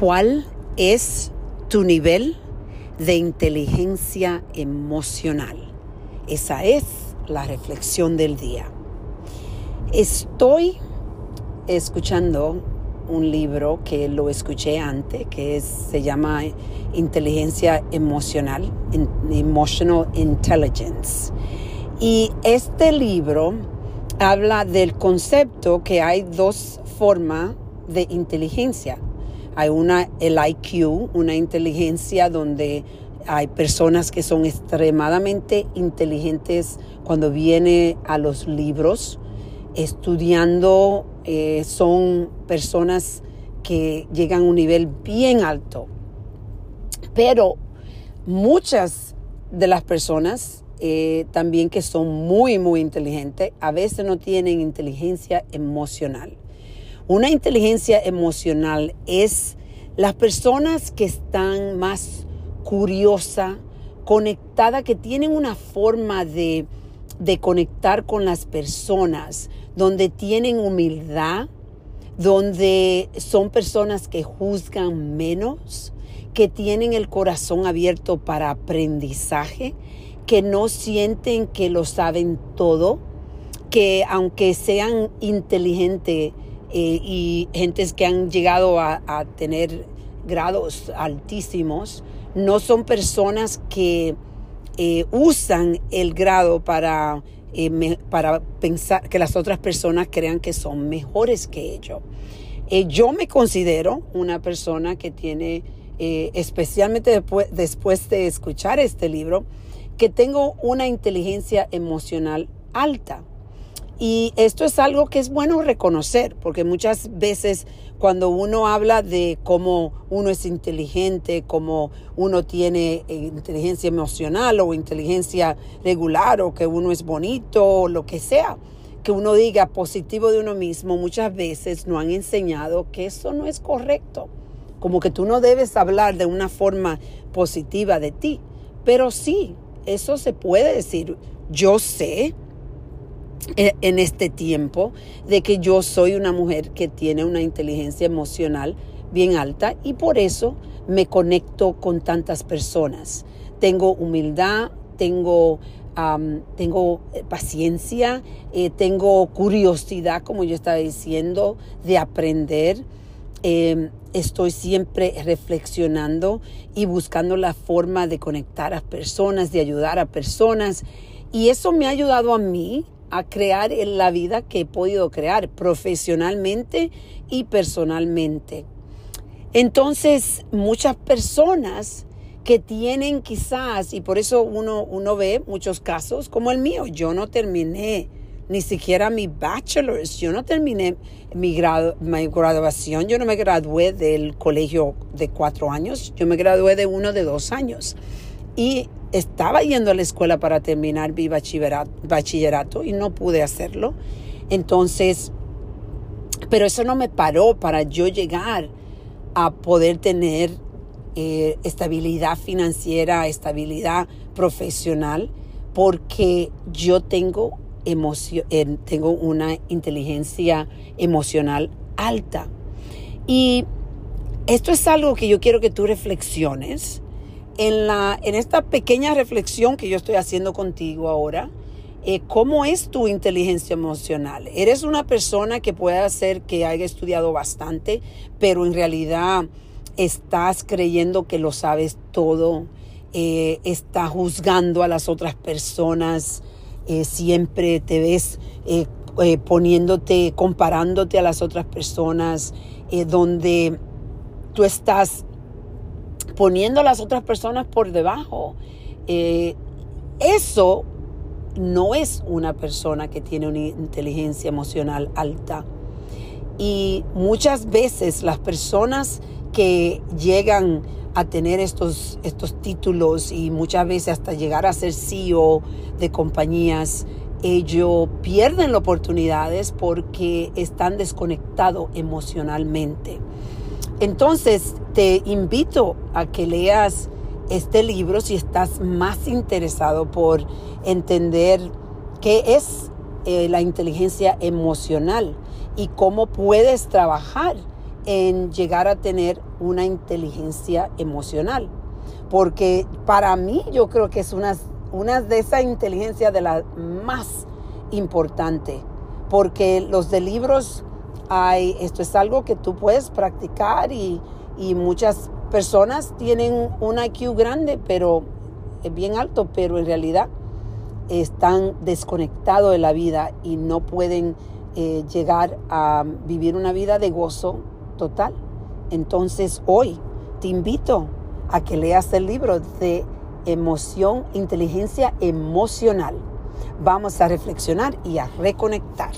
¿Cuál es tu nivel de inteligencia emocional? Esa es la reflexión del día. Estoy escuchando un libro que lo escuché antes, que se llama Inteligencia Emocional, Emotional Intelligence. Y este libro habla del concepto que hay dos formas de inteligencia hay una, el IQ, una inteligencia donde hay personas que son extremadamente inteligentes cuando viene a los libros, estudiando, eh, son personas que llegan a un nivel bien alto. Pero muchas de las personas eh, también que son muy, muy inteligentes, a veces no tienen inteligencia emocional. Una inteligencia emocional es las personas que están más curiosas, conectadas, que tienen una forma de, de conectar con las personas, donde tienen humildad, donde son personas que juzgan menos, que tienen el corazón abierto para aprendizaje, que no sienten que lo saben todo, que aunque sean inteligentes, eh, y gentes que han llegado a, tener grados altísimos, no son personas que eh, usan el grado para, eh, para pensar que las otras personas crean que son mejores que ellos. yo me considero una persona que tiene, especialmente después, después de escuchar este libro, que tengo una inteligencia emocional alta. Y esto es algo que es bueno reconocer, porque muchas veces cuando uno habla de cómo uno es inteligente, cómo uno tiene eh, inteligencia emocional o inteligencia regular, o que uno es bonito, o lo que sea, que uno diga positivo de uno mismo, muchas veces no han enseñado que eso no es correcto. Como que tú no debes hablar de una forma positiva de ti. Pero sí, eso se puede decir. Yo sé en este tiempo de que yo soy una mujer que tiene una inteligencia emocional bien alta y por eso me conecto con tantas personas. Tengo humildad, tengo, tengo eh, paciencia, eh, tengo curiosidad, como yo estaba diciendo, de aprender. Em, estoy siempre reflexionando y buscando la forma de conectar a personas, de ayudar a personas. Y eso me ha ayudado a mí a crear la vida que he podido crear profesionalmente y personalmente. Entonces, muchas personas que tienen quizás, y por eso uno, uno ve muchos casos como el mío, yo no terminé ni siquiera mi bachelor's, yo no terminé mi, grado, mi graduación, yo no me gradué del colegio de cuatro años, yo me gradué de uno de dos años. Y estaba yendo a la escuela para terminar mi bachillerato, y no pude hacerlo. Entonces, pero eso no me paró para yo llegar a poder tener eh, estabilidad financiera, estabilidad profesional, porque yo tengo, eh, tengo una inteligencia emocional alta. Y esto es algo que yo quiero que tú reflexiones en, la, en esta pequeña reflexión que yo estoy haciendo contigo ahora, eh, ¿cómo es tu inteligencia emocional? ¿Eres una persona que puede hacer que haya estudiado bastante, pero en realidad estás creyendo que lo sabes todo? Eh, estás juzgando a las otras personas, eh, siempre te ves poniéndote, comparándote a las otras personas, donde tú estás poniendo a las otras personas por debajo. Eh, eso no es una persona que tiene una inteligencia emocional alta. Y muchas veces las personas que llegan a tener estos, estos títulos y muchas veces hasta llegar a ser CEO de compañías, ellos pierden oportunidades porque están desconectados emocionalmente. Entonces, te invito a que leas este libro si estás más interesado por entender qué es eh, la inteligencia emocional y cómo puedes trabajar en llegar a tener una inteligencia emocional. Porque para mí yo creo que es una, una de esas inteligencias de las más importantes. Porque los de libros hay, esto es algo que tú puedes practicar y, y muchas personas tienen un IQ grande, pero es bien alto, pero en realidad están desconectados de la vida y no pueden eh, llegar a vivir una vida de gozo total. Entonces hoy te invito a que leas el libro de emoción, inteligencia emocional. Vamos a reflexionar y a reconectar.